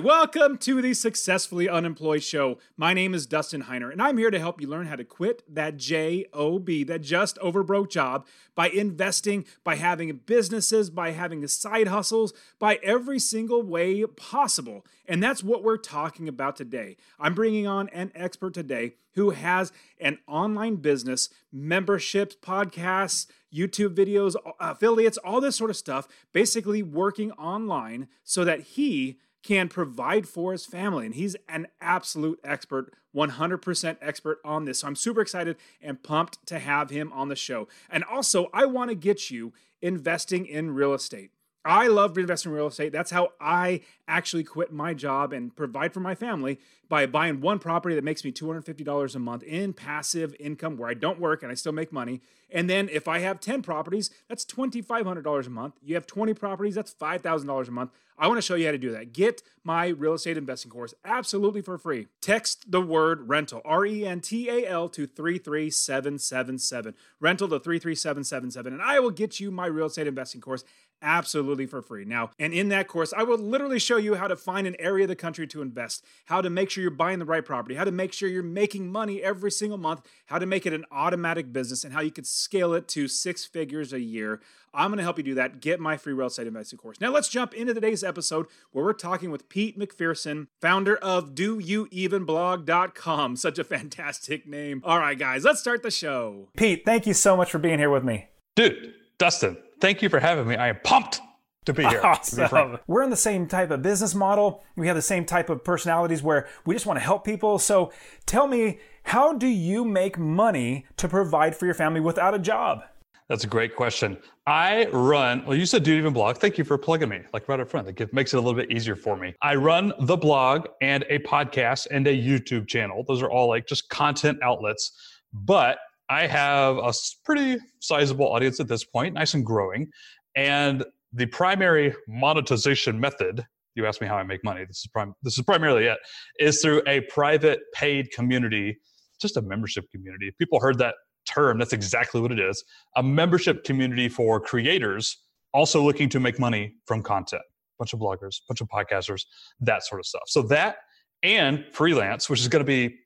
Welcome to the Successfully Unemployed Show. My name is Dustin Heiner, and I'm here to help you learn how to quit that JOB, that just over broke job, by investing, by having businesses, by having side hustles, by every single way possible. And that's what we're talking about today. I'm bringing on an expert today who has an online business, memberships, podcasts, YouTube videos, affiliates, all this sort of stuff, basically working online so that he can provide for his family. And he's an absolute expert, 100% expert on this. So I'm super excited and pumped to have him on the show. And also, I want to get you investing in real estate. I love investing in real estate. That's how I actually quit my job and provide for my family by buying one property that makes me $250 a month in passive income where I don't work and I still make money. And then if I have 10 properties, that's $2,500 a month. You have 20 properties, that's $5,000 a month. I want to show you how to do that. Get my real estate investing course absolutely for free. Text the word rental, R E N T A L, to 33777. Rental to 33777. And I will get you my real estate investing course absolutely for free. Now, and in that course, I will literally show you how to find an area of the country to invest, how to make sure you're buying the right property, how to make sure you're making money every single month, how to make it an automatic business, and how you could scale it to six figures a year. I'm going to help you do that. Get my free real estate investing course. Now, let's jump into today's episode where we're talking with Pete McPherson, founder of DoYouEvenBlog.com. Such a fantastic name. All right, guys, let's start the show. Pete, thank you so much for being here with me. Dude, Dustin, thank you for having me. I am pumped to be here. Awesome. Be We're in the same type of business model. We have the same type of personalities where we just want to help people. So tell me, how do you make money to provide for your family without a job? That's a great question. I run, well, you said Do Even Blog. Thank you for plugging me, like right up front. It makes it a little bit easier for me. I run the blog and a podcast and a YouTube channel. Those are all like just content outlets. But I have a pretty sizable audience at this point, nice and growing. And the primary monetization method, you asked me how I make money. This is prim- this is primarily it, is through a private paid community, just a membership community. People heard that term, that's exactly what it is. A membership community for creators also looking to make money from content. Bunch of bloggers, bunch of podcasters, that sort of stuff. So that and freelance, which is going to be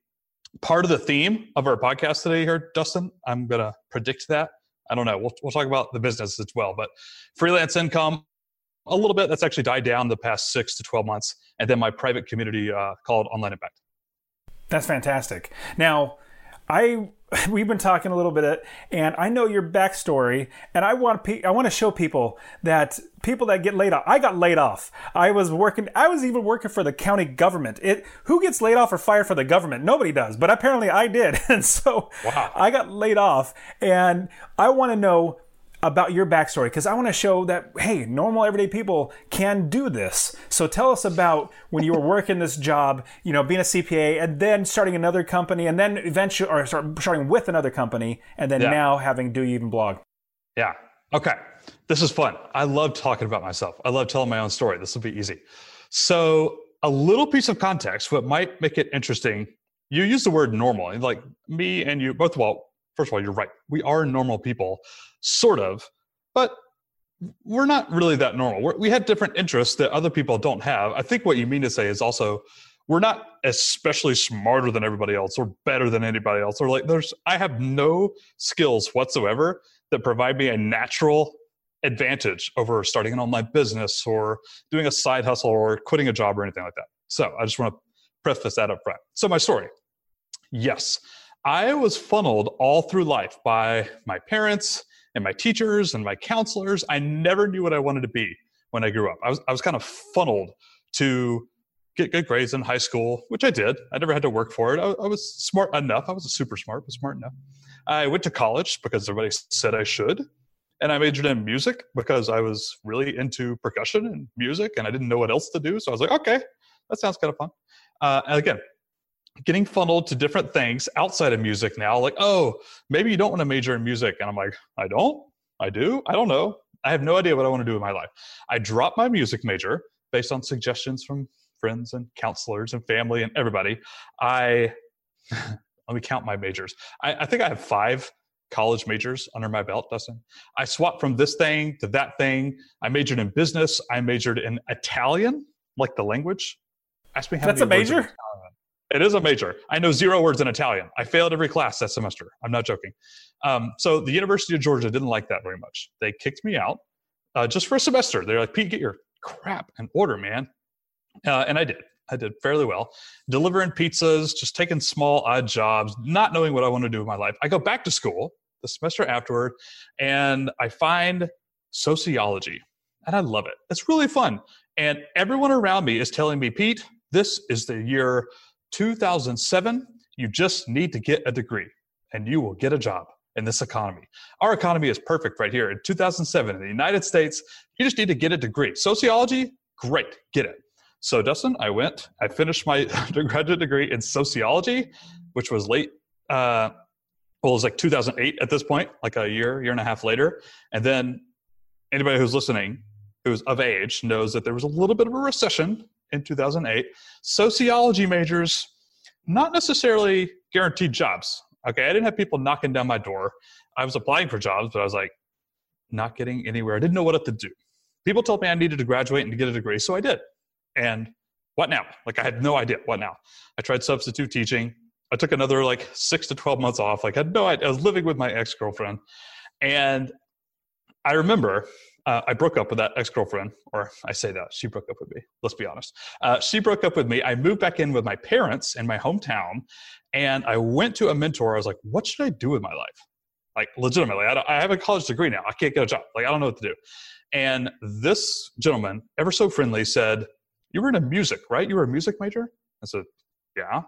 part of the theme of our podcast today here, Dustin. I'm going to predict that. I don't know. We'll, we'll talk about the business as well, but freelance income, a little bit. That's actually died down the past six to 12 months. And then my private community uh, called Online Impact. That's fantastic. Now, I we've been talking a little bit, and I know your backstory, and I want pe- I want to show people that people that get laid off. I got laid off. I was working. I was even working for the county government. It who gets laid off or fired for the government? Nobody does, but apparently I did, and so wow. I got laid off, and I want to know about your backstory because I want to show that hey, normal everyday people can do this. So tell us about when you were working this job, you know, being a CPA, and then starting another company, and then eventually, or start, starting with another company, and then yeah. now having Do You Even Blog. Yeah. Okay. This is fun. I love talking about myself. I love telling my own story. This will be easy. So, a little piece of context, what might make it interesting. You use the word normal, like me and you both. Well, first of all, you're right. We are normal people, sort of, but we're not really that normal. We're, we have different interests that other people don't have. I think what you mean to say is also we're not especially smarter than everybody else or better than anybody else. Or like there's I have no skills whatsoever that provide me a natural advantage over starting an online business or doing a side hustle or quitting a job or anything like that. So I just want to preface that up front. So my story. Yes, I was funneled all through life by my parents and my teachers and my counselors. I never knew what I wanted to be when I grew up. I was, I was kind of funneled to get good grades in high school, which I did. I never had to work for it. I, I was smart enough. I was super smart, but smart enough. I went to college because everybody said I should. And I majored in music because I was really into percussion and music and I didn't know what else to do. So I was like, okay, that sounds kind of fun. Uh, and again, getting funneled to different things outside of music now. Like, oh, maybe you don't want to major in music. And I'm like, I don't. I do. I don't know. I have no idea what I want to do in my life. I dropped my music major based on suggestions from friends and counselors and family and everybody. I let me count my majors. I, I think I have five college majors under my belt, Dustin. I swapped from this thing to that thing. I majored in business. I majored in Italian, like the language. Ask me how That's a major. It is a major. I know zero words in Italian. I failed every class that semester. I'm not joking. Um, so the University of Georgia didn't like that very much. They kicked me out uh, just for a semester. They're like, Pete, get your crap in order, man. Uh, and I did. I did fairly well. Delivering pizzas, just taking small, odd jobs, not knowing what I want to do with my life. I go back to school the semester afterward and I find sociology and I love it. It's really fun. And everyone around me is telling me, Pete, this is the year 2007. You just need to get a degree and you will get a job in this economy. Our economy is perfect right here in 2007 in the United States. You just need to get a degree. Sociology, great, get it. So, Dustin, I went, I finished my undergraduate degree in sociology, which was late, uh, well, it was like 2008 at this point, like a year, year and a half later. And then anybody who's listening who's of age knows that there was a little bit of a recession in 2008. Sociology majors, not necessarily guaranteed jobs. Okay, I didn't have people knocking down my door. I was applying for jobs, but I was like, not getting anywhere. I didn't know what to do. People told me I needed to graduate and to get a degree, so I did. And what now? Like I had no idea what now. I tried substitute teaching. I took another like six to 12 months off. Like I had no idea. I was living with my ex girlfriend. And I remember uh, I broke up with that ex girlfriend, or I say that she broke up with me. Let's be honest. Uh, she broke up with me. I moved back in with my parents in my hometown, and I went to a mentor. I was like, "What should I do with my life?" Like legitimately, I, I have a college degree now. I can't get a job. Like I don't know what to do. And this gentleman, ever so friendly, said, "You were in music, right? You were a music major." I said, "Yeah,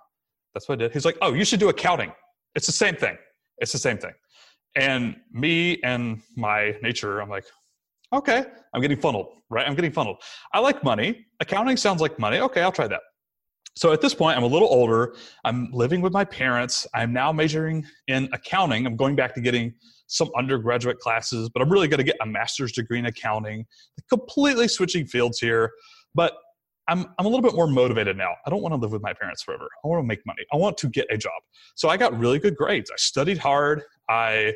that's what I did." He's like, "Oh, you should do accounting. It's the same thing. It's the same thing." And me and my nature, I'm like, okay, I'm getting funneled, right? I'm getting funneled. I like money. Accounting sounds like money. Okay, I'll try that. So at this point, I'm a little older. I'm living with my parents. I'm now majoring in accounting. I'm going back to getting some undergraduate classes, but I'm really going to get a master's degree in accounting. Completely switching fields here, but I'm, I'm a little bit more motivated now. I don't want to live with my parents forever. I want to make money. I want to get a job. So I got really good grades. I studied hard. I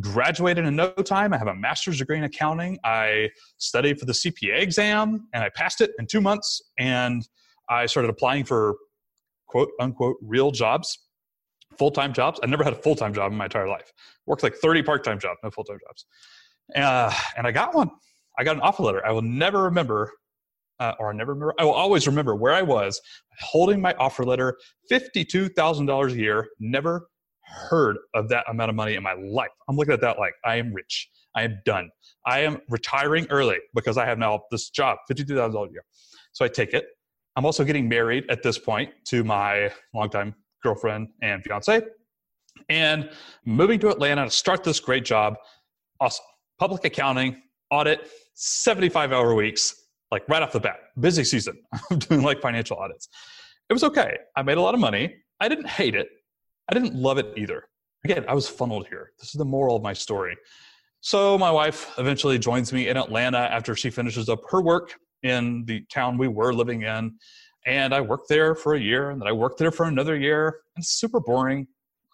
graduated in no time. I have a master's degree in accounting. I studied for the CPA exam and I passed it in two months. And I started applying for quote unquote real jobs, full time jobs. I never had a full time job in my entire life. Worked like 30 part time jobs, no full time jobs. Uh, and I got one. I got an offer letter. I will never remember, uh, or I never remember, I will always remember where I was holding my offer letter, $52,000 a year, never heard of that amount of money in my life. I'm looking at that like I am rich. I am done. I am retiring early because I have now this job, $52,000 a year. So I take it. I'm also getting married at this point to my longtime girlfriend and fiance and moving to Atlanta to start this great job. Awesome. Public accounting, audit, 75 hour weeks, like right off the bat. Busy season. I'm doing like financial audits. It was okay. I made a lot of money. I didn't hate it. I didn't love it either. Again, I was funneled here. This is the moral of my story. So my wife eventually joins me in Atlanta after she finishes up her work in the town we were living in. And I worked there for a year, and then I worked there for another year. It's super boring.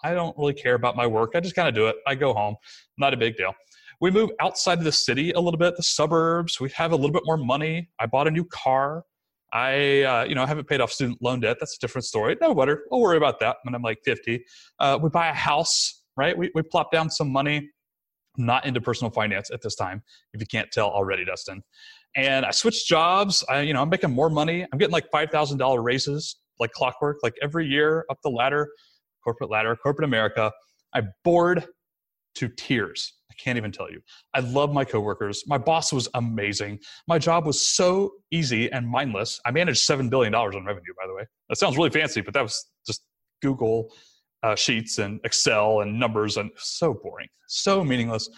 I don't really care about my work. I just kind of do it. I go home. Not a big deal. We move outside of the city a little bit, the suburbs. We have a little bit more money. I bought a new car. I, uh, you know, I haven't paid off student loan debt. That's a different story. No matter. I'll worry about that when I'm like 50. Uh, we buy a house, right? We, we plop down some money. Not into personal finance at this time, if you can't tell already, Dustin. And I switched jobs. I, you know, I'm making more money. I'm getting like five thousand dollar raises, like clockwork, like every year up the ladder, corporate ladder, corporate America. I'm bored to tears can't even tell you. I love my coworkers. My boss was amazing. My job was so easy and mindless. I managed $7 billion on revenue, by the way. That sounds really fancy, but that was just Google uh, Sheets and Excel and numbers and so boring, so meaningless.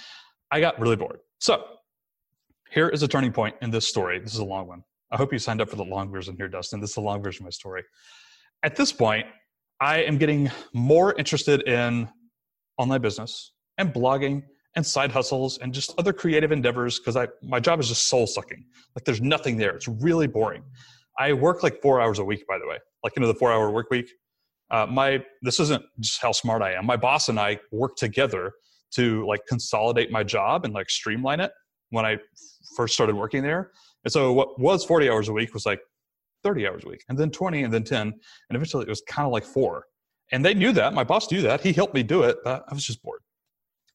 I got really bored. So here is a turning point in this story. This is a long one. I hope you signed up for the long version here, Dustin. This is the long version of my story. At this point, I am getting more interested in online business and blogging and side hustles and just other creative endeavors because I my job is just soul sucking. Like there's nothing there. It's really boring. I work like four hours a week, by the way. Like you know the four hour work week. Uh, my this isn't just how smart I am. My boss and I work together to like consolidate my job and like streamline it when I first started working there. And so what was 40 hours a week was like 30 hours a week, and then 20, and then 10, and eventually it was kind of like four. And they knew that. My boss knew that. He helped me do it, but I was just bored.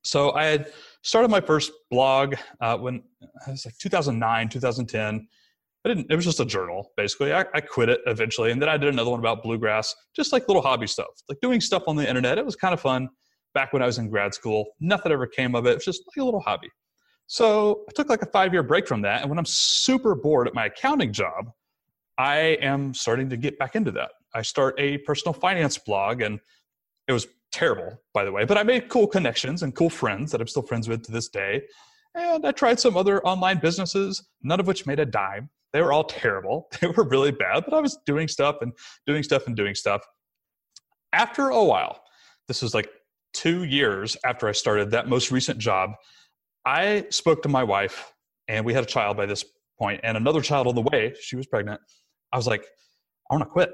So I had started my first blog uh, when it was like 2009, 2010. I didn't, it was just a journal, basically. I, I, quit it eventually. And then I did another one about bluegrass, just like little hobby stuff, like doing stuff on the internet. It was kind of fun back when I was in grad school. Nothing ever came of it. It was just like a little hobby. So I took like a five year break from that. And when I'm super bored at my accounting job, I am starting to get back into that. I start a personal finance blog and it was terrible, by the way, but I made cool connections and cool friends that I'm still friends with to this day. And I tried some other online businesses, none of which made a dime. They were all terrible. They were really bad, but I was doing stuff and doing stuff and doing stuff. After a while, this was like two years after I started that most recent job, I spoke to my wife and we had a child by this point and another child on the way. She was pregnant. I was like, I want to quit.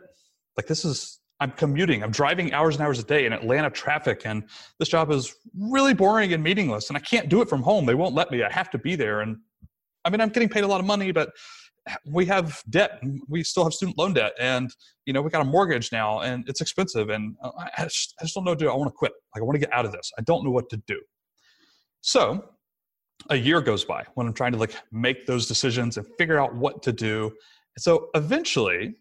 Like, this is, I'm commuting, I'm driving hours and hours a day in Atlanta traffic, and this job is really boring and meaningless, and I can't do it from home. They won't let me. I have to be there. And I mean, I'm getting paid a lot of money, but we have debt we still have student loan debt and you know we got a mortgage now and it's expensive and uh, i just, I just don't know do i want to quit like i want to get out of this i don't know what to do so a year goes by when i'm trying to like make those decisions and figure out what to do And so eventually,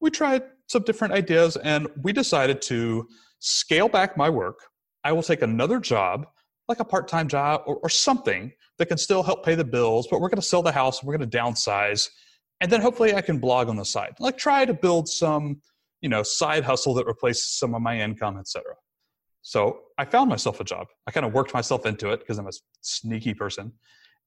we tried some different ideas and we decided to scale back my work. I will take another job, like a part time job or, or, something that can still help pay the bills, but we're going to sell the house, we're going to downsize, and then hopefully I can blog on the side. Like try to build some, you know, side hustle that replaces some of my income, etc. So I found myself a job. I kind of worked myself into it because I'm a sneaky person.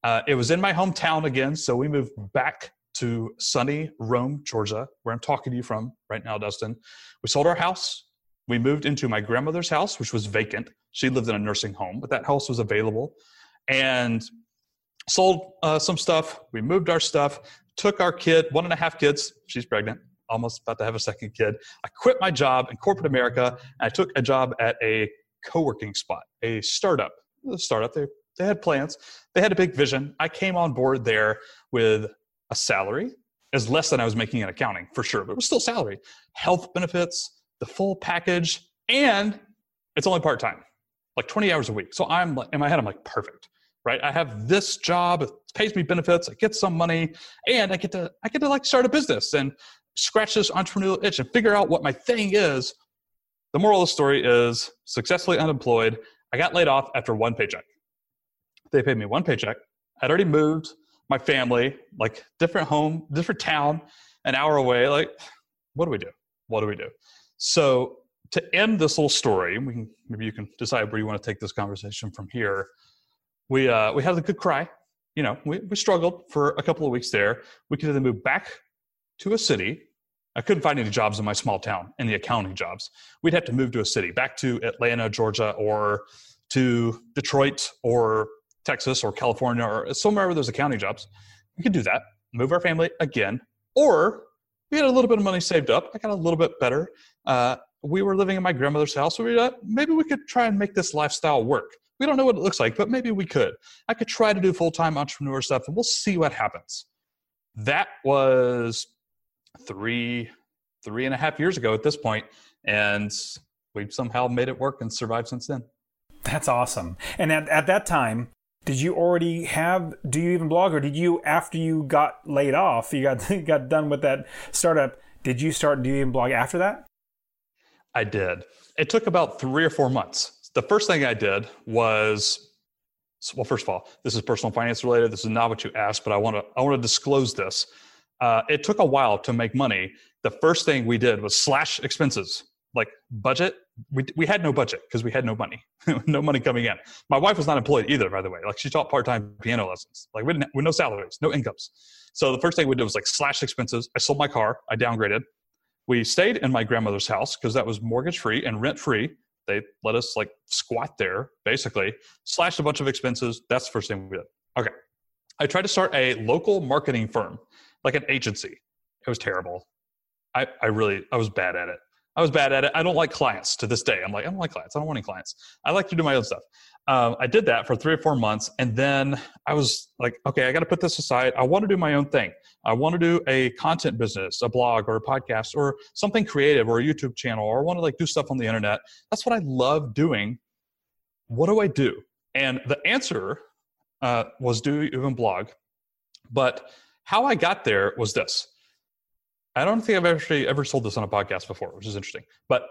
Uh, it was in my hometown again, so we moved back to sunny Rome, Georgia, where I'm talking to you from right now, Dustin. We sold our house. We moved into my grandmother's house, which was vacant. She lived in a nursing home, but that house was available. And sold uh, some stuff. We moved our stuff, took our kid, one and a half kids. She's pregnant, almost about to have a second kid. I quit my job in corporate America. I took a job at a co working spot, a startup. A startup, they, they had plans, they had a big vision. I came on board there with a salary is less than I was making in accounting for sure, but it was still salary, health benefits, the full package, and it's only part time, like 20 hours a week. So I'm like, in my head, I'm like, perfect, right? I have this job, it pays me benefits, I get some money, and I get to I get to like start a business and scratch this entrepreneurial itch and figure out what my thing is. The moral of the story is successfully unemployed. I got laid off after one paycheck. They paid me one paycheck. I'd already moved my family, like different home, different town, an hour away. Like, what do we do? What do we do? So to end this little story, we can maybe you can decide where you want to take this conversation from here. We uh, we had a good cry. You know, we, we struggled for a couple of weeks there. We could then move back to a city. I couldn't find any jobs in my small town, any accounting jobs. We'd have to move to a city, back to Atlanta, Georgia, or to Detroit or Texas or California or somewhere where there's accounting jobs, we could do that, move our family again. Or we had a little bit of money saved up. I got a little bit better. Uh, we were living in my grandmother's house. So we, uh, maybe we could try and make this lifestyle work. We don't know what it looks like, but maybe we could. I could try to do full time entrepreneur stuff and we'll see what happens. That was three, three and a half years ago at this point, And we've somehow made it work and survived since then. That's awesome. And at, at that time, did you already have do you even blog or did you after you got laid off you got got done with that startup did you start doing blog after that? I did. It took about three or four months. The first thing i did was well first of all this is personal finance related this is not what you asked but i want to i want to disclose this. Uh, it took a while to make money. The first thing we did was slash expenses like budget we, we had no budget because we had no money no money coming in my wife was not employed either by the way like she taught part-time piano lessons like we didn't with no salaries no incomes so the first thing we did was like slash expenses i sold my car i downgraded We stayed in my grandmother's house because that was mortgage free and rent free. They let us like squat there, basically, slashed a bunch of expenses. That's the first thing we did. Okay. I tried to start a local marketing firm, like an agency. It was terrible. I, I really, I was bad at it. I was bad at it. I don't like clients to this day. I'm like, I don't like clients. I don't want any clients. I like to do my own stuff. Um, I did that for three or four months. And then I was like, okay, I got to put this aside. I want to do my own thing. I want to do a content business, a blog or a podcast or something creative or a YouTube channel, or I want to like do stuff on the internet. That's what I love doing. What do I do? And the answer uh, was do even blog. But how I got there was this I don't think I've actually ever sold this on a podcast before, which is interesting. But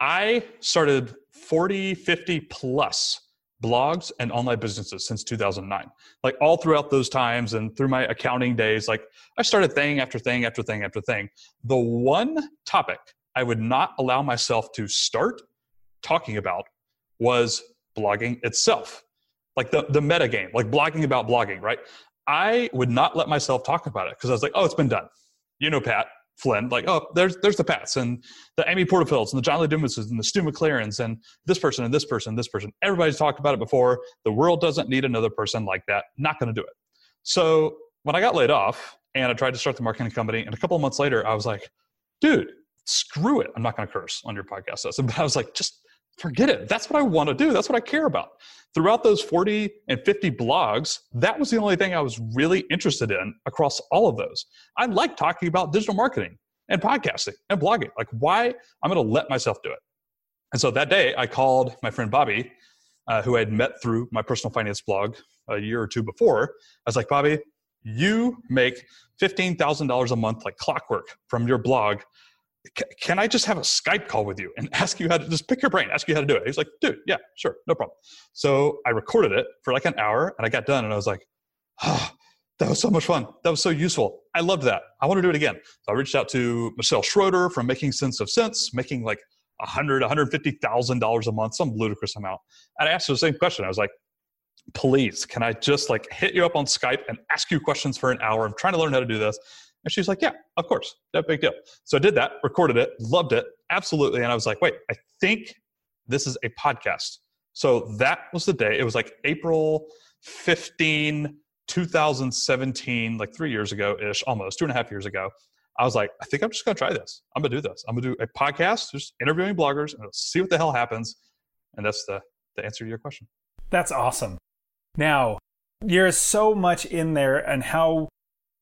I started 40, 50 plus blogs and online businesses since 2009. Like all throughout those times and through my accounting days, like I started thing after thing after thing after thing. The one topic I would not allow myself to start talking about was blogging itself. Like the, the meta game, like blogging about blogging, right? I would not let myself talk about it because I was like, oh, it's been done. You know, Pat, Flynn, like, oh, there's there's the Pats and the Amy Porterfields and the John Lee Dumases and the Stu McLarens and this person and this person and this person. Everybody's talked about it before. The world doesn't need another person like that. Not going to do it. So when I got laid off and I tried to start the marketing company, and a couple of months later, I was like, dude, screw it. I'm not going to curse on your podcast, but I was like, just forget it. That's what I want to do. That's what I care about. Throughout those 40 and 50 blogs, that was the only thing I was really interested in across all of those. I like talking about digital marketing and podcasting and blogging. Like, why? I'm going to let myself do it. And so that day, I called my friend Bobby, uh, who I had met through my personal finance blog a year or two before. I was like, Bobby, you make $15,000 a month like clockwork from your blog can I just have a Skype call with you and ask you how to just pick your brain, ask you how to do it? He's like, dude, yeah, sure, no problem. So I recorded it for like an hour and I got done and I was like, oh, that was so much fun. That was so useful. I loved that. I want to do it again. So I reached out to Michelle Schroeder from Making Sense of Cents, making like a hundred, $150,000 a month, some ludicrous amount. And I asked her the same question. I was like, please, can I just like hit you up on Skype and ask you questions for an hour? I'm trying to learn how to do this. And she's like, Yeah, of course. No big deal. So I did that, recorded it, loved it, absolutely. And I was like, Wait, I think this is a podcast. So that was the day. It was like April 15, 2017, like three years ago ish, almost two and a half years ago. I was like, I think I'm just going to try this. I'm going to do this. I'm going to do a podcast, just interviewing bloggers and see what the hell happens. And that's the, the answer to your question. That's awesome. Now, there's so much in there and how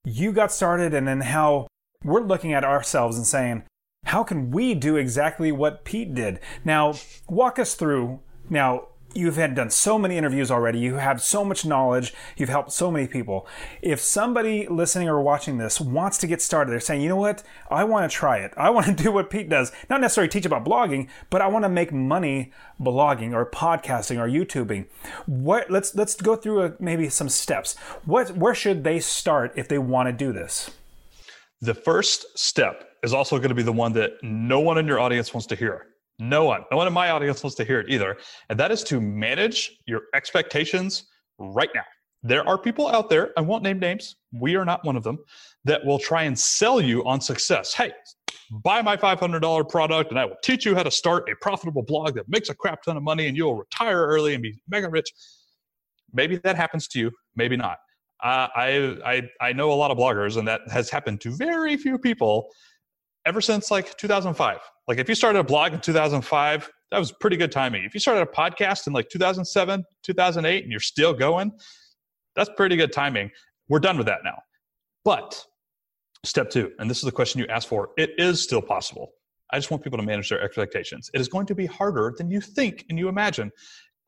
you got started and then how we're looking at ourselves and saying, how can we do exactly what Pete did? Now, walk us through. Now, you've had done so many interviews already. You have so much knowledge. You've helped so many people. If somebody listening or watching this wants to get started, they're saying, you know what? I want to try it. I want to do what Pete does. Not necessarily teach about blogging, but I want to make money blogging or podcasting or YouTubing. What? Let's let's go through a, maybe some steps. What? Where should they start if they want to do this? The first step is also going to be the one that no one in your audience wants to hear no one, no one in my audience wants to hear it either. And that is to manage your expectations right now. There are people out there, I won't name names, we are not one of them, that will try and sell you on success. Hey, buy my $500 product and I will teach you how to start a profitable blog that makes a crap ton of money and you'll retire early and be mega rich. Maybe that happens to you, maybe not. Uh, I, I, I know a lot of bloggers, and that has happened to very few people ever since like 2005. Like if you started a blog in 2005, that was pretty good timing. If you started a podcast in like 2007, 2008, and you're still going, that's pretty good timing. We're done with that now. But step two, and this is the question you asked for, it is still possible. I just want people to manage their expectations. It is going to be harder than you think and you imagine.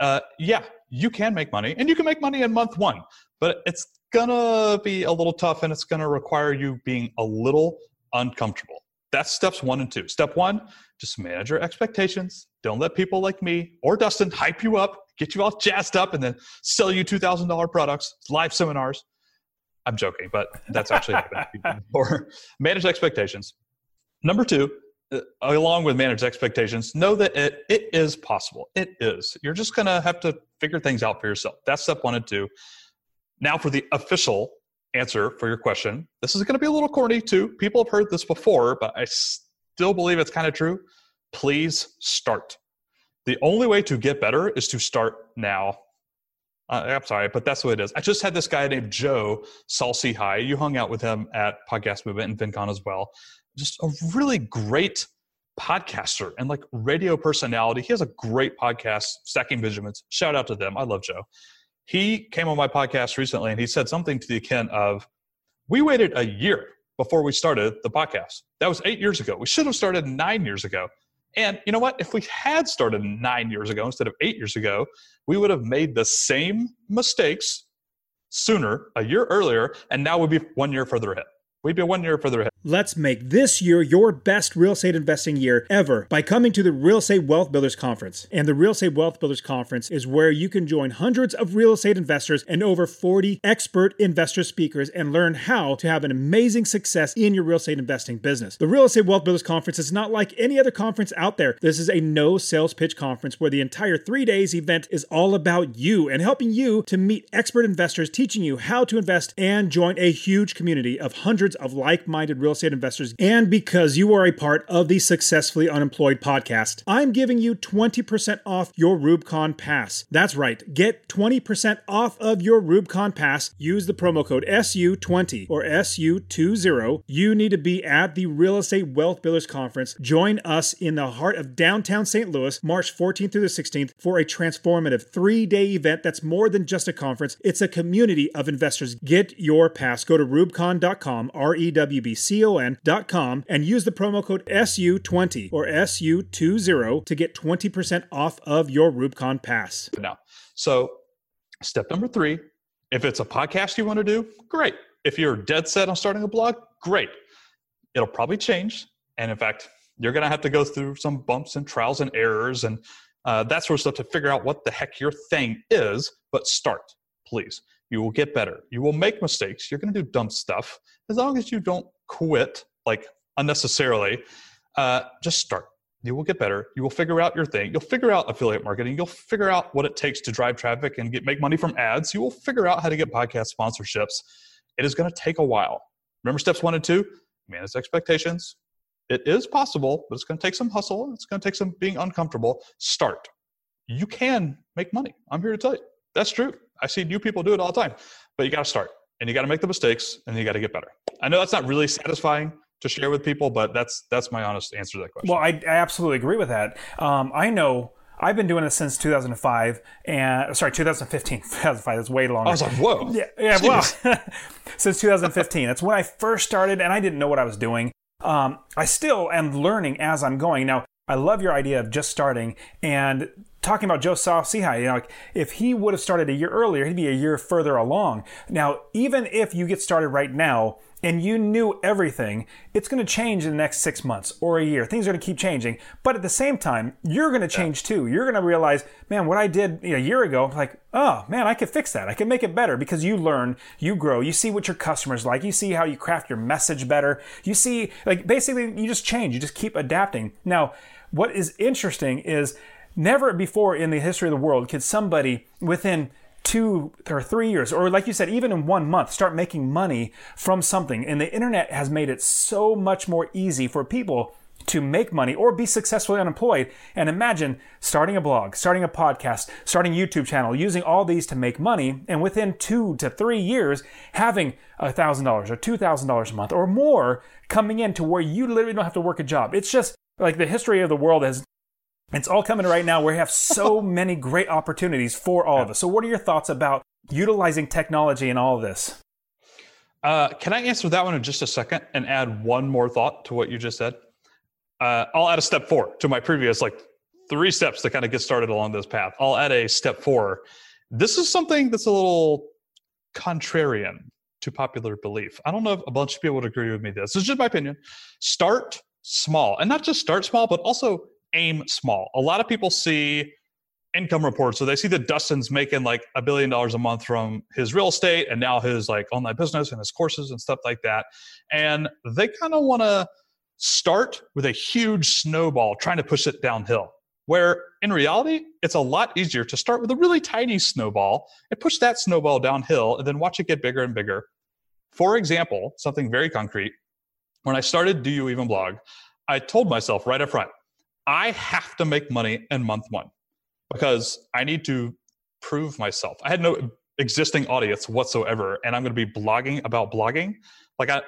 Uh, yeah, you can make money and you can make money in month one, but it's gonna be a little tough and it's gonna require you being a little uncomfortable. That's steps one and two. Step one, just manage your expectations. Don't let people like me or Dustin hype you up, get you all jazzed up, and then sell you $2,000 products, live seminars. I'm joking, but that's actually happened. or manage expectations. Number two, uh, along with manage expectations, know that it, it is possible. It is. You're just going to have to figure things out for yourself. That's step one and two. Now, for the official answer for your question. This is going to be a little corny too. People have heard this before, but I still believe it's kind of true, please start. The only way to get better is to start now. Uh, I'm sorry, but that's what it is. I just had this guy named Joe Saul-Sehy. You hung out with him at Podcast Movement and FinCon as well. Just a really great podcaster and like radio personality. He has a great podcast, Stacking Benjamins. Shout out to them. I love Joe. He came on my podcast recently and he said something to the extent of, We waited a year before we started the podcast. That was eight years ago. We should have started nine years ago. And you know what? If we had started nine years ago instead of eight years ago, we would have made the same mistakes sooner, a year earlier, and now we'd be one year further ahead. We'd be one year further ahead. Let's make this year your best real estate investing year ever by coming to the Real Estate Wealth Builders Conference. And the Real Estate Wealth Builders Conference is where you can join hundreds of real estate investors and over 40 expert investor speakers and learn how to have an amazing success in your real estate investing business. The Real Estate Wealth Builders Conference is not like any other conference out there. This is a no sales pitch conference where the entire three days event is all about you and helping you to meet expert investors, teaching you how to invest and join a huge community of hundreds hundreds of like minded real estate investors, and because you are a part of the Successfully Unemployed podcast, I'm giving you 20% off your REWBCON Pass. That's right, get 20% off of your REWBCON Pass. Use the promo code SU20 or SU20. You need to be at the Real Estate Wealth Builders Conference. Join us in the heart of downtown St. Louis, March 14th through the 16th, for a transformative three day event that's more than just a conference, it's a community of investors. Get your pass. Go to rewbcon.com R E W B C O N dot com, and use the promo code SU20 or SU20 to get 20% off of your REWBCON Pass. Now, so step number three if it's a podcast you want to do, great. If you're dead set on starting a blog, great. It'll probably change. And in fact, you're going to have to go through some bumps and trials and errors and uh, that sort of stuff to figure out what the heck your thing is. But start, please. You will get better. You will make mistakes. You're going to do dumb stuff. As long as you don't quit like unnecessarily, uh, just start. You will get better. You will figure out your thing. You'll figure out affiliate marketing. You'll figure out what it takes to drive traffic and get make money from ads. You will figure out how to get podcast sponsorships. It is going to take a while. Remember steps one and two? Manage expectations. It is possible, but it's going to take some hustle. It's going to take some being uncomfortable. Start. You can make money. I'm here to tell you. That's true. I see new people do it all the time, but you got to start and you got to make the mistakes and you got to get better. I know that's not really satisfying to share with people, but that's that's my honest answer to that question. Well, I, I absolutely agree with that. Um, I know I've been doing this since 2005 and sorry 2015 2005 that's way longer I was like whoa yeah yeah well since 2015 that's when I first started and I didn't know what I was doing um, I still am learning as I'm going now I love your idea of just starting and talking about Joe Saul-Sehy. You know, like if he would have started a year earlier, he'd be a year further along. Now, even if you get started right now and you knew everything, it's going to change in the next six months or a year. Things are going to keep changing. But at the same time, you're going to change too. You're going to realize, man, what I did a year ago, like, oh man, I could fix that. I can make it better because you learn, you grow, you see what your customers like, you see how you craft your message better. You see, like, basically, you just change, you just keep adapting. Now, what is interesting is never before in the history of the world could somebody within two or three years, or like you said, even in one month, start making money from something. And the internet has made it so much more easy for people to make money or be successfully unemployed. And imagine starting a blog, starting a podcast, starting a YouTube channel, using all these to make money. And within two to three years, having a $1,000 or $2,000 a month or more coming in to where you literally don't have to work a job. It's just like the history of the world has it's all coming right now. We have so many great opportunities for all of us. So, what are your thoughts about utilizing technology in all of this? Uh, can I answer that one in just a second and add one more thought to what you just said? Uh, I'll add a step four to my previous like three steps to kind of get started along this path. I'll add a step four. This is something that's a little contrarian to popular belief. I don't know if a bunch of people would agree with me. This, this is just my opinion. Start small and not just start small, but also aim small. A lot of people see income reports. So they see that Dustin's making like a billion dollars a month from his real estate and now his like online business and his courses and stuff like that. And they kind of want to start with a huge snowball trying to push it downhill. Where in reality, it's a lot easier to start with a really tiny snowball and push that snowball downhill and then watch it get bigger and bigger. For example, something very concrete, when I started Do You Even Blog, I told myself right up front, I have to make money in month one because I need to prove myself. I had no existing audience whatsoever, and I'm going to be blogging about blogging. Like I,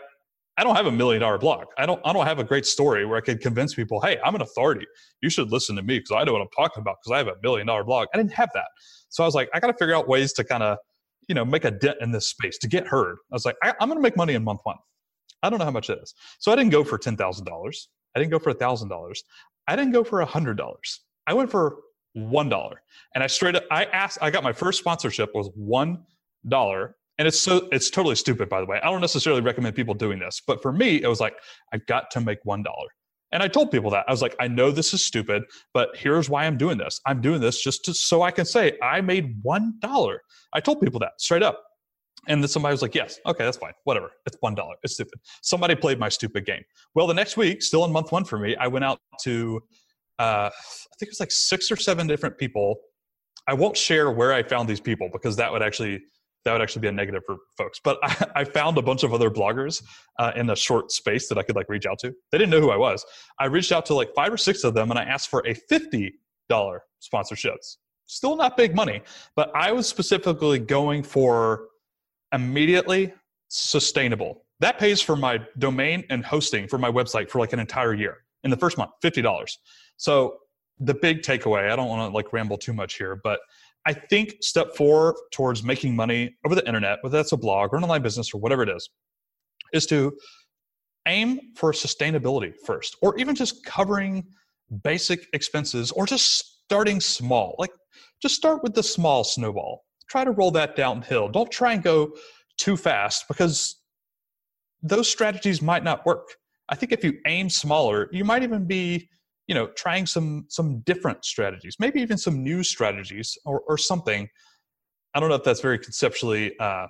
I don't have a million dollar blog. I don't. I don't have a great story where I could convince people, "Hey, I'm an authority. You should listen to me because I know what I'm talking about because I have a million dollar blog." I didn't have that, so I was like, I got to figure out ways to kind of, you know, make a dent in this space to get heard. I was like, I, I'm going to make money in month one. I don't know how much it is, so I didn't go for ten thousand dollars. I didn't go for a thousand dollars. I didn't go for a hundred dollars. I went for one dollar, and I straight up. I asked. I got my first sponsorship was one dollar and it's so it's totally stupid by the way i don't necessarily recommend people doing this but for me it was like i got to make one dollar and i told people that i was like i know this is stupid but here's why i'm doing this i'm doing this just to, so i can say i made one dollar i told people that straight up and then somebody was like yes okay that's fine whatever it's one dollar it's stupid somebody played my stupid game well the next week still in month one for me i went out to uh, i think it was like six or seven different people i won't share where i found these people because that would actually that would actually be a negative for folks. But I, I found a bunch of other bloggers uh, in a short space that I could like reach out to. They didn't know who I was. I reached out to like five or six of them and I asked for a fifty dollar sponsorships. Still not big money, but I was specifically going for immediately sustainable. That pays for my domain and hosting for my website for like an entire year in the first month, fifty dollars. So the big takeaway, I don't want to like ramble too much here, but I think step four towards making money over the internet, whether that's a blog or an online business or whatever it is, is to aim for sustainability first, or even just covering basic expenses or just starting small. Like just start with the small snowball. Try to roll that downhill. Don't try and go too fast because those strategies might not work. I think if you aim smaller, you might even be you know trying some some different strategies maybe even some new strategies or, or something i don't know if that's very conceptually uh,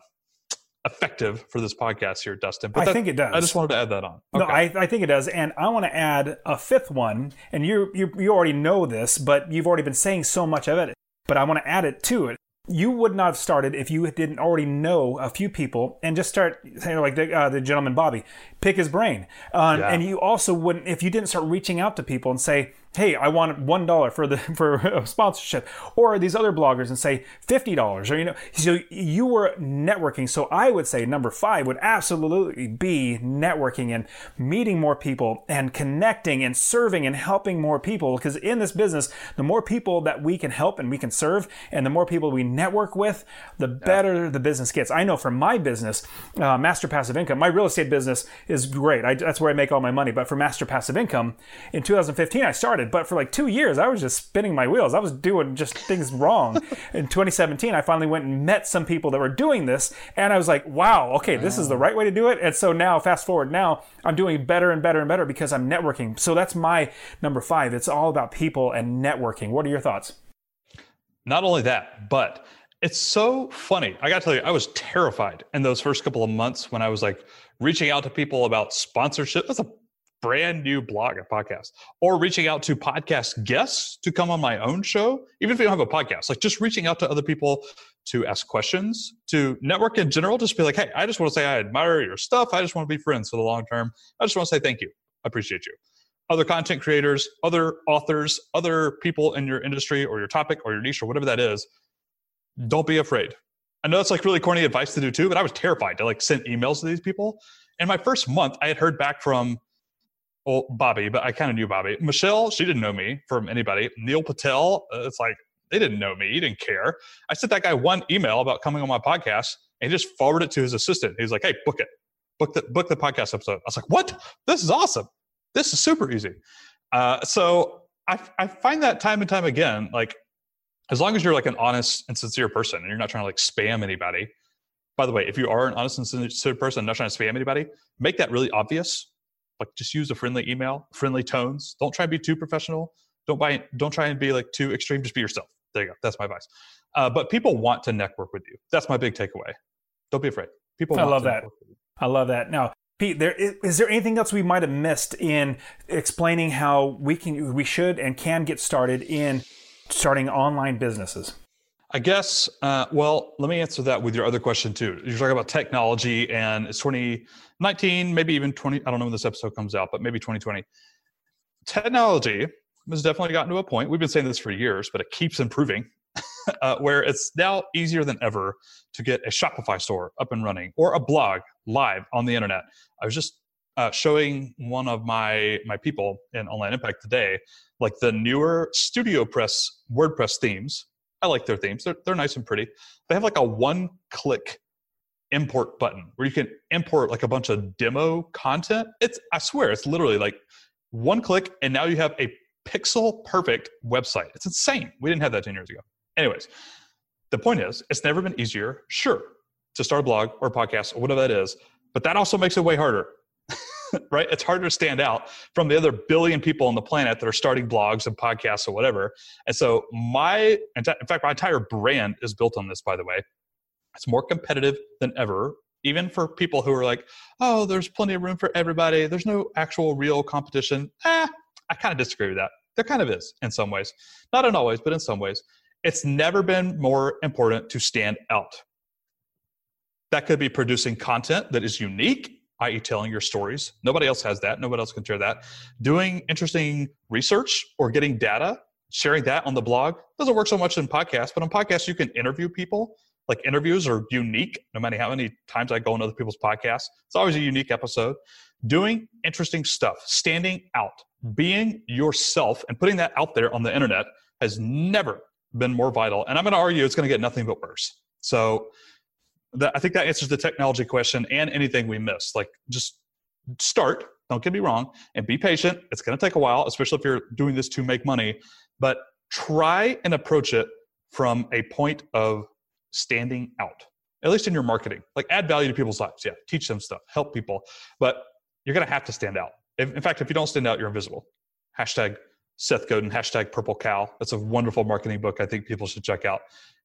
effective for this podcast here dustin but i that, think it does i just wanted to add that on okay. no I, I think it does and i want to add a fifth one and you, you you already know this but you've already been saying so much of it but i want to add it to it you would not have started if you didn't already know a few people and just start saying like the, uh, the gentleman Bobby, pick his brain. Uh, yeah. And you also wouldn't if you didn't start reaching out to people and say, hey, I want one dollar for the for a sponsorship, or these other bloggers and say fifty dollars, or you know, so you were networking. So I would say number five would absolutely be networking and meeting more people and connecting and serving and helping more people. Because in this business, the more people that we can help and we can serve, and the more people we network with, the better the business gets. I know for my business, uh, Master Passive Income, my real estate business is great. I, that's where I make all my money. But for Master Passive Income, in 2015, I started started. But for like two years, I was just spinning my wheels. I was doing just things wrong. In 2017, I finally went and met some people that were doing this, and I was like, wow, okay, this is the right way to do it. And so now, fast forward, now I'm doing better and better and better because I'm networking. So that's my number five. It's all about people and networking. What are your thoughts? Not only that, but it's so funny. I got to tell you, I was terrified in those first couple of months when I was like reaching out to people about sponsorship. That's a brand new blog and podcast or reaching out to podcast guests to come on my own show. Even if you don't have a podcast like just reaching out to other people to ask questions to network in general just be like hey i just want to say i admire your stuff. I just want to be friends for the long term. I just want to say thank you. I appreciate you. Other content creators other authors other people in your industry or your topic or your niche or whatever that is don't be afraid. I know that's like really corny advice to do too but i was terrified to like send emails to these people. In my first month i had heard back from well, Bobby, but I kind of knew Bobby. Michelle, she didn't know me from anybody. Neil Patel, uh, it's like they didn't know me. He didn't care. I sent that guy one email about coming on my podcast, and he just forwarded it to his assistant. He's like, "Hey, book it, book the book the podcast episode." I was like, "What? This is awesome. This is super easy." Uh, so I I find that time and time again, like as long as you're like an honest and sincere person, and you're not trying to like spam anybody. By the way, if you are an honest and sincere person, not trying to spam anybody, make that really obvious like just use a friendly email, friendly tones. Don't try and be too professional. Don't buy. Don't try and be like too extreme. Just be yourself. There you go. That's my advice. Uh, but people want to network with you. That's my big takeaway. Don't be afraid. People. I love that. I love that. Now, Pete, there is, is, there anything else we might have missed in explaining how we can, we should, and can get started in starting online businesses? I guess, uh, well, let me answer that with your other question too. You're talking about technology and it's 2019, maybe even 20, I don't know when this episode comes out, but maybe 2020. technology has definitely gotten to a point. We've been saying this for years, but it keeps improving. uh, where it's now easier than ever to get a Shopify store up and running or a blog live on the internet. I was just uh, showing one of my my people in Online Impact today, like the newer Studio Press WordPress themes. I like their themes; they're they're nice and pretty. They have like a one click import button where you can import like a bunch of demo content. It's I swear it's literally like one click, and now you have a pixel perfect website. It's insane. We didn't have that ten years ago. Anyways, the point is, it's never been easier, sure, to start a blog or a podcast or whatever that is, but that also makes it way harder. right? It's harder to stand out from the other billion people on the planet that are starting blogs and podcasts or whatever. And so, my, in fact, my entire brand is built on this, by the way. It's more competitive than ever, even for people who are like, oh, there's plenty of room for everybody. There's no actual real competition. Eh, I kind of disagree with that. There kind of is in some ways. Not in all ways, but in some ways. It's never been more important to stand out. That could be producing content that is unique, i.e., telling your stories. Nobody else has that. Nobody else can share that. Doing interesting research or getting data, sharing that on the blog doesn't work so much in podcasts, but on podcasts, you can interview people. Like interviews are unique, no matter how many times I go on other people's podcasts. It's always a unique episode. Doing interesting stuff, standing out, being yourself, and putting that out there on the internet has never been more vital. And I'm going to argue it's going to get nothing but worse. So that, I think that answers the technology question and anything we miss. Like just start, don't get me wrong, and be patient. It's going to take a while, especially if you're doing this to make money, but try and approach it from a point of standing out, at least in your marketing. Like add value to people's lives. Yeah, teach them stuff, help people, but you're going to have to stand out. In fact, if you don't stand out, you're invisible. Hashtag Seth Godin, hashtag Purple Cow. That's a wonderful marketing book I think people should check out.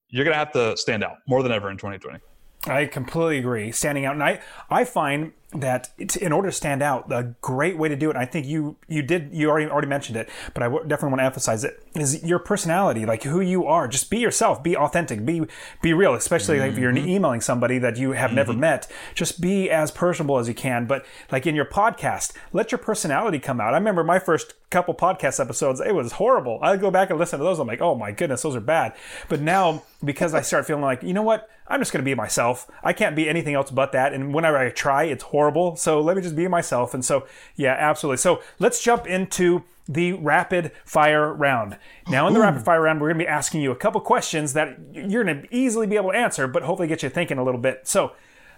You're going to have to stand out more than ever in 2020. I completely agree. Standing out, and I, I find that in order to stand out, a great way to do it. I think you you did you already already mentioned it, but I definitely want to emphasize it is your personality, like who you are. Just be yourself, be authentic, be be real. Especially mm-hmm. like if you're mm-hmm. emailing somebody that you have mm-hmm. never met, just be as personable as you can. But like in your podcast, let your personality come out. I remember my first couple podcast episodes, it was horrible. I go back and listen to those. I'm like, oh my goodness, those are bad. But now because I start feeling like, you know what, I'm just going to be myself. I can't be anything else but that. And whenever I try, it's horrible horrible. So let me just be myself. And so, yeah, absolutely. So let's jump into the rapid fire round. Now, in the Ooh. rapid fire round, we're going to be asking you a couple questions that you're going to easily be able to answer, but hopefully get you thinking a little bit. So,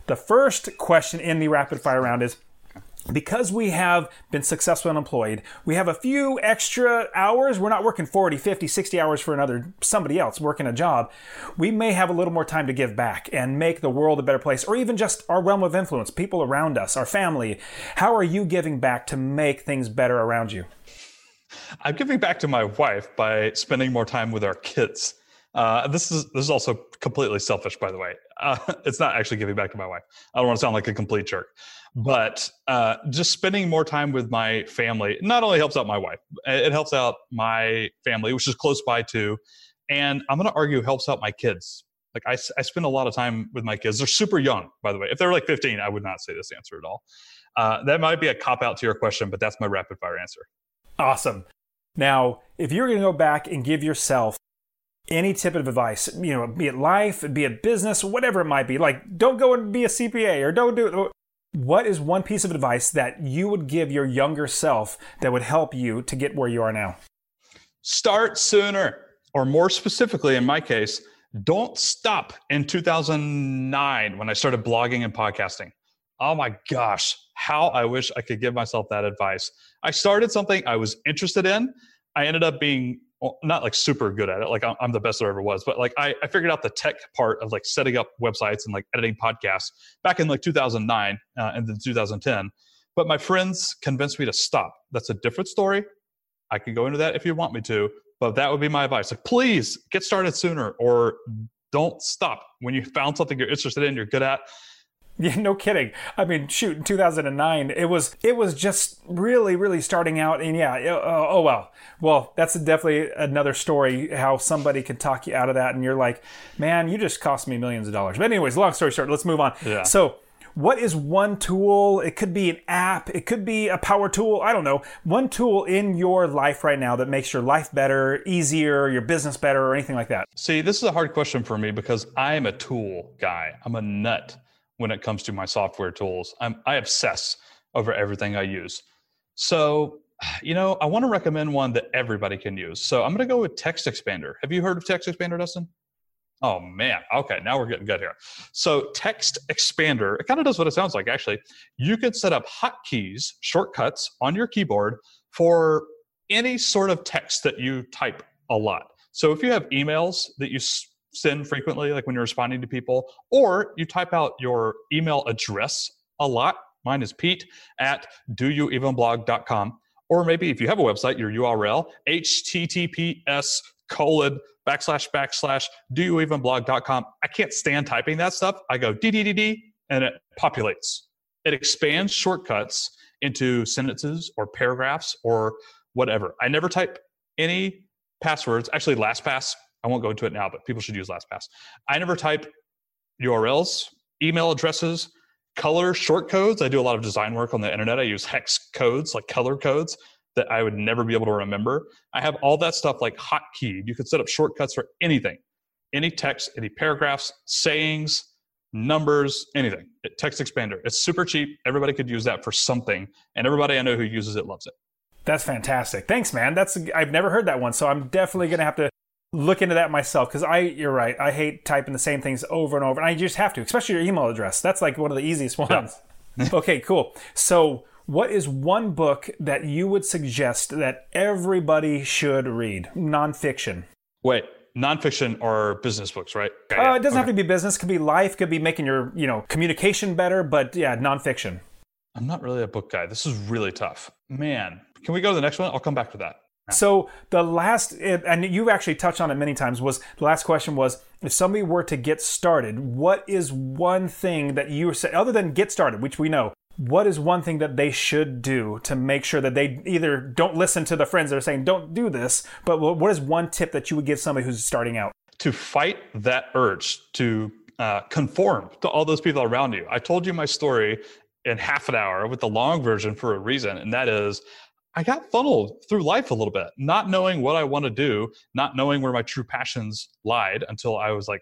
the first question in the rapid fire round is because we have been successful and employed, we have a few extra hours. We're not working 40, 50, 60 hours for another somebody else working a job. We may have a little more time to give back and make the world a better place, or even just our realm of influence, people around us, our family. How are you giving back to make things better around you? I'm giving back to my wife by spending more time with our kids. Uh, this is this is also completely selfish, by the way. Uh, it's not actually giving back to my wife. I don't want to sound like a complete jerk, but uh, just spending more time with my family not only helps out my wife, it helps out my family, which is close by too, and I'm going to argue helps out my kids. Like I, I spend a lot of time with my kids. They're super young, by the way. If they're like 15, I would not say this answer at all. Uh, that might be a cop out to your question, but that's my rapid fire answer. Awesome. Now, if you're going to go back and give yourself any tip of advice, you know, be it life, be it business, whatever it might be, like don't go and be a CPA or don't do. What is one piece of advice that you would give your younger self that would help you to get where you are now? Start sooner, or more specifically, in my case, don't stop in 2009 when I started blogging and podcasting. Oh my gosh, how I wish I could give myself that advice. I started something I was interested in. I ended up being not like super good at it. Like I'm the best there ever was, but like I, I figured out the tech part of like setting up websites and like editing podcasts back in like 2009 uh, and then 2010. But my friends convinced me to stop. That's a different story. I can go into that if you want me to, but that would be my advice. Like, please get started sooner or don't stop. When you found something you're interested in, you're good at, Yeah, no kidding. I mean, shoot, in 2009, it was it was just really, really starting out, and yeah, uh, oh well, well, that's definitely another story. How somebody can talk you out of that, and you're like, man, you just cost me millions of dollars. But anyways, long story short, let's move on. Yeah. So, what is one tool? It could be an app, it could be a power tool. I don't know. One tool in your life right now that makes your life better, easier, your business better, or anything like that. See, this is a hard question for me because I'm a tool guy. I'm a nut when it comes to my software tools. I'm, I obsess over everything I use. So, you know, I want to recommend one that everybody can use. So I'm going to go with Text Expander. Have you heard of Text Expander, Dustin? Oh man. Okay, now we're getting good here. So Text Expander, it kind of does what it sounds like actually. You can set up hotkeys, shortcuts on your keyboard for any sort of text that you type a lot. So if you have emails that you send frequently, like when you're responding to people, or you type out your email address a lot, mine is pete at doyouevenblog.com. Or maybe if you have a website, your URL, https colon backslash backslash doyouevenblog.com. I can't stand typing that stuff. I go d and it populates. It expands shortcuts into sentences or paragraphs or whatever. I never type any passwords. Actually, LastPass, I won't go into it now, but people should use LastPass. I never type URLs, email addresses, color short codes. I do a lot of design work on the internet. I use hex codes, like color codes that I would never be able to remember. I have all that stuff like hotkeyed. You could set up shortcuts for anything, any text, any paragraphs, sayings, numbers, anything. Text expander. It's super cheap. Everybody could use that for something, and everybody I know who uses it loves it. That's fantastic. Thanks, man. That's I've never heard that one, so I'm definitely gonna have to look into that myself because I, you're right. I hate typing the same things over and over, and I just have to, especially your email address. That's like one of the easiest ones. Okay, cool. So what is one book that you would suggest that everybody should read? Nonfiction. Wait, nonfiction or business books, right? Okay, uh, it doesn't okay. have to be business. It could be life. Could be making your you know communication better. But yeah, nonfiction. I'm not really a book guy. This is really tough, man. Can we go to the next one? I'll come back to that. So the last, and you've actually touched on it many times, was the last question was if somebody were to get started, what is one thing that you say, other than get started, which we know, what is one thing that they should do to make sure that they either don't listen to the friends that are saying don't do this, but what is one tip that you would give somebody who's starting out? To fight that urge to uh, conform to all those people around you. I told you my story in half an hour with the long version for a reason, and that is I got funneled through life a little bit, not knowing what I want to do, not knowing where my true passions lied until I was like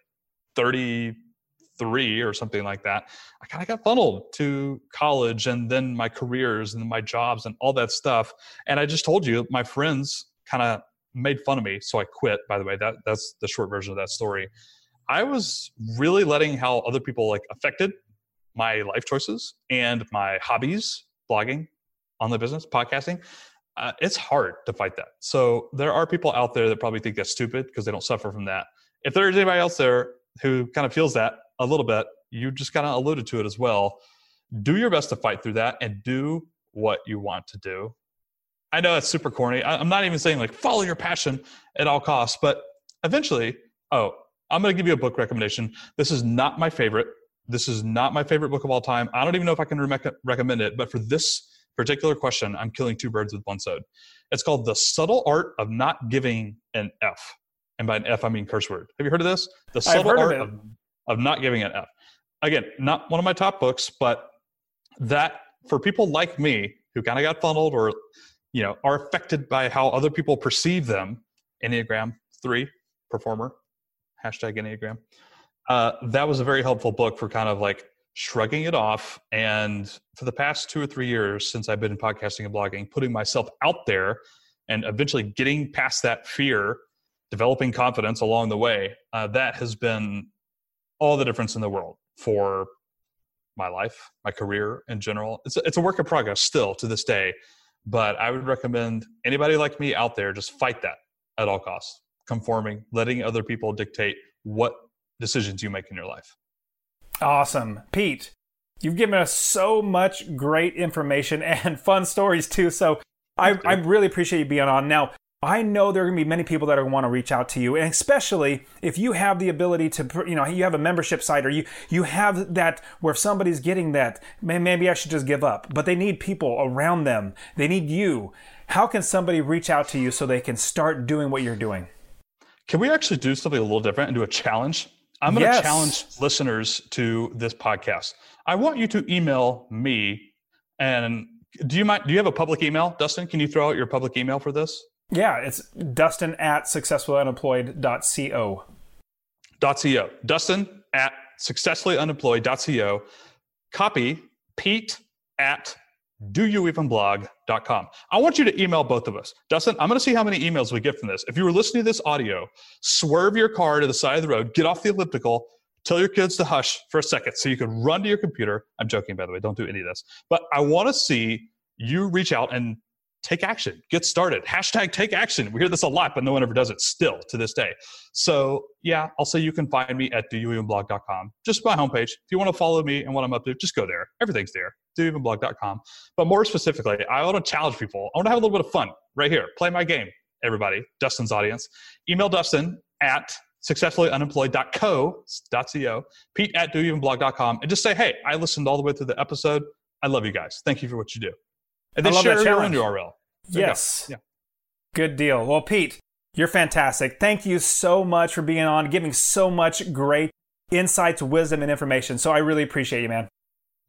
33 or something like that, I kind of got funneled to college and then my careers and my jobs and all that stuff. And I just told you, my friends kind of made fun of me, so I quit. By the way, that that's the short version of that story. I was really letting how other people like affected my life choices and my hobbies, blogging, on the business, podcasting. Uh, it's hard to fight that. So there are people out there that probably think that's stupid because they don't suffer from that. If there's anybody else there who kind of feels that, a little bit. You just kind of alluded to it as well. Do your best to fight through that and do what you want to do. I know it's super corny. I'm not even saying like follow your passion at all costs, but eventually, oh, I'm going to give you a book recommendation. This is not my favorite. This is not my favorite book of all time. I don't even know if I can re- recommend it, but for this particular question, I'm killing two birds with one stone. It's called The Subtle Art of Not Giving an F. And by an F, I mean curse word. Have you heard of this? The Subtle Art of, of of not giving an F. Again, not one of my top books, but that for people like me who kind of got funneled or you know are affected by how other people perceive them, Enneagram three performer, hashtag Enneagram. Uh, that was a very helpful book for kind of like shrugging it off. And for the past two or three years since I've been in podcasting and blogging, putting myself out there and eventually getting past that fear, developing confidence along the way, uh, that has been all the difference in the world for my life, my career in general. It's a, it's a work in progress still to this day, but I would recommend anybody like me out there just fight that at all costs, conforming, letting other people dictate what decisions you make in your life. Awesome. Pete, you've given us so much great information and fun stories too. So I, I really appreciate you being on. Now, I know there are going to be many people that are going to want to reach out to you, and especially if you have the ability to, you know, you have a membership site or you you have that where if somebody's getting that, maybe I should just give up. But they need people around them. They need you. How can somebody reach out to you so they can start doing what you're doing? Can we actually do something a little different and do a challenge? I'm going to Yes. challenge listeners to this podcast. I want you to email me and do you mind do you have a public email, Dustin? Can you throw out your public email for this? Yeah, it's Dustin at successfullyunemployed.co. .co. Dustin at successfullyunemployed.co. Copy Pete at doyouevenblog.com. I want you to email both of us. Dustin, I'm going to see how many emails we get from this. If you were listening to this audio, swerve your car to the side of the road, get off the elliptical, tell your kids to hush for a second so you can run to your computer. I'm joking, by the way. Don't do any of this. But I want to see you reach out and take action, get started. Hashtag take action. We hear this a lot, but no one ever does it still to this day. So, yeah, I'll say you can find me at doyouevenblog.com, just my homepage. If you want to follow me and what I'm up to, just go there. Everything's there, doyouevenblog.com. But more specifically, I want to challenge people. I want to have a little bit of fun right here. Play my game, everybody, Dustin's audience. Email Dustin at successfullyunemployed.co, Pete at doyouevenblog.com, and just say, hey, I listened all the way through the episode. I love you guys. Thank you for what you do. And then share your own. URL. Go. Yes. Yeah. Good deal. Well, Pete, you're fantastic. Thank you so much for being on, giving so much great insights, wisdom, and information. So I really appreciate you, man.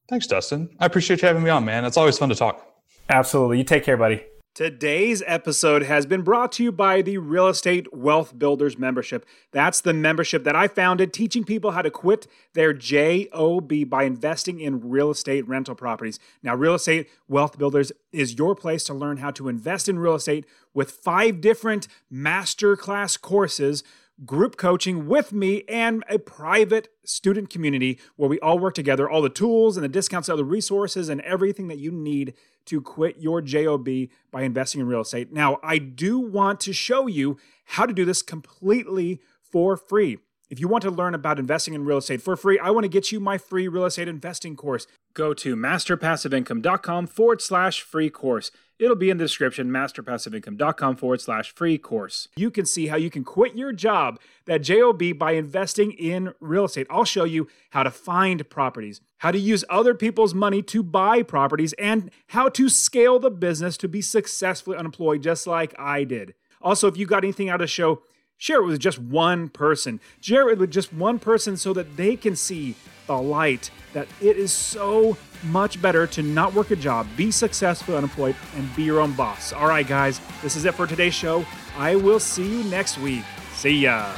Thanks, Dustin. I appreciate you having me on, man. It's always fun to talk. Absolutely. You take care, buddy. Today's episode has been brought to you by the Real Estate Wealth Builders membership. That's the membership that I founded, teaching people how to quit their JOB by investing in real estate rental properties. Now, Real Estate Wealth Builders is your place to learn how to invest in real estate with five different masterclass courses group coaching with me and a private student community where we all work together, all the tools and the discounts, all the resources, and everything that you need to quit your JOB by investing in real estate. Now, I do want to show you how to do this completely for free. If you want to learn about investing in real estate for free, I want to get you my free real estate investing course. Go to masterpassiveincome.com forward slash free course. It'll be in the description, masterpassiveincome.com forward slash free course. You can see how you can quit your job, that JOB, by investing in real estate. I'll show you how to find properties, how to use other people's money to buy properties, and how to scale the business to be successfully unemployed, just like I did. Also, if you got anything out of the show, share it with just one person. Share it with just one person so that they can see the light that it is so much better to not work a job, be successful, unemployed, and be your own boss. All right, guys, this is it for today's show. I will see you next week. See ya.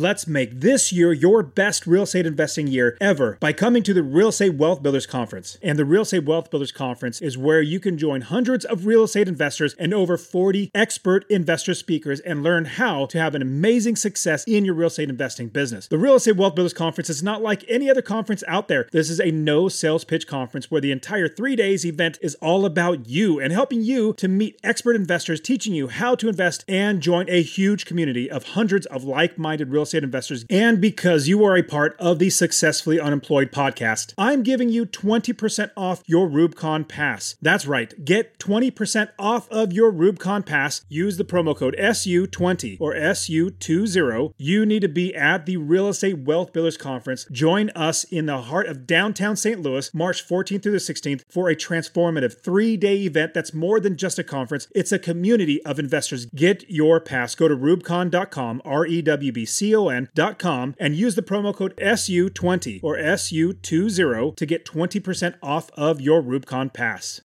Let's make this year your best real estate investing year ever by coming to the Real Estate Wealth Builders Conference. And the Real Estate Wealth Builders Conference is where you can join hundreds of real estate investors and over 40 expert investor speakers and learn how to have an amazing success in your real estate investing business. The Real Estate Wealth Builders Conference is not like any other conference out there. This is a no sales pitch conference where the entire three days event is all about you and helping you to meet expert investors, teaching you how to invest and join a huge community of hundreds of like minded real estate investors. And because you are a part of the Successfully Unemployed podcast, I'm giving you 20% off your REWBCON Pass. That's right, get 20% off of your REWBCON Pass. Use the promo code SU20 or SU20. You need to be at the Real Estate Wealth Builders Conference. Join us in the heart of downtown St. Louis, March 14th through the 16th, for a transformative three day event that's more than just a conference, it's a community of investors. Get your pass. Go to rewbcon.com, R E W B C O N.com, and use the promo code SU20 or SU20 to get 20% off of your REWBCON Pass.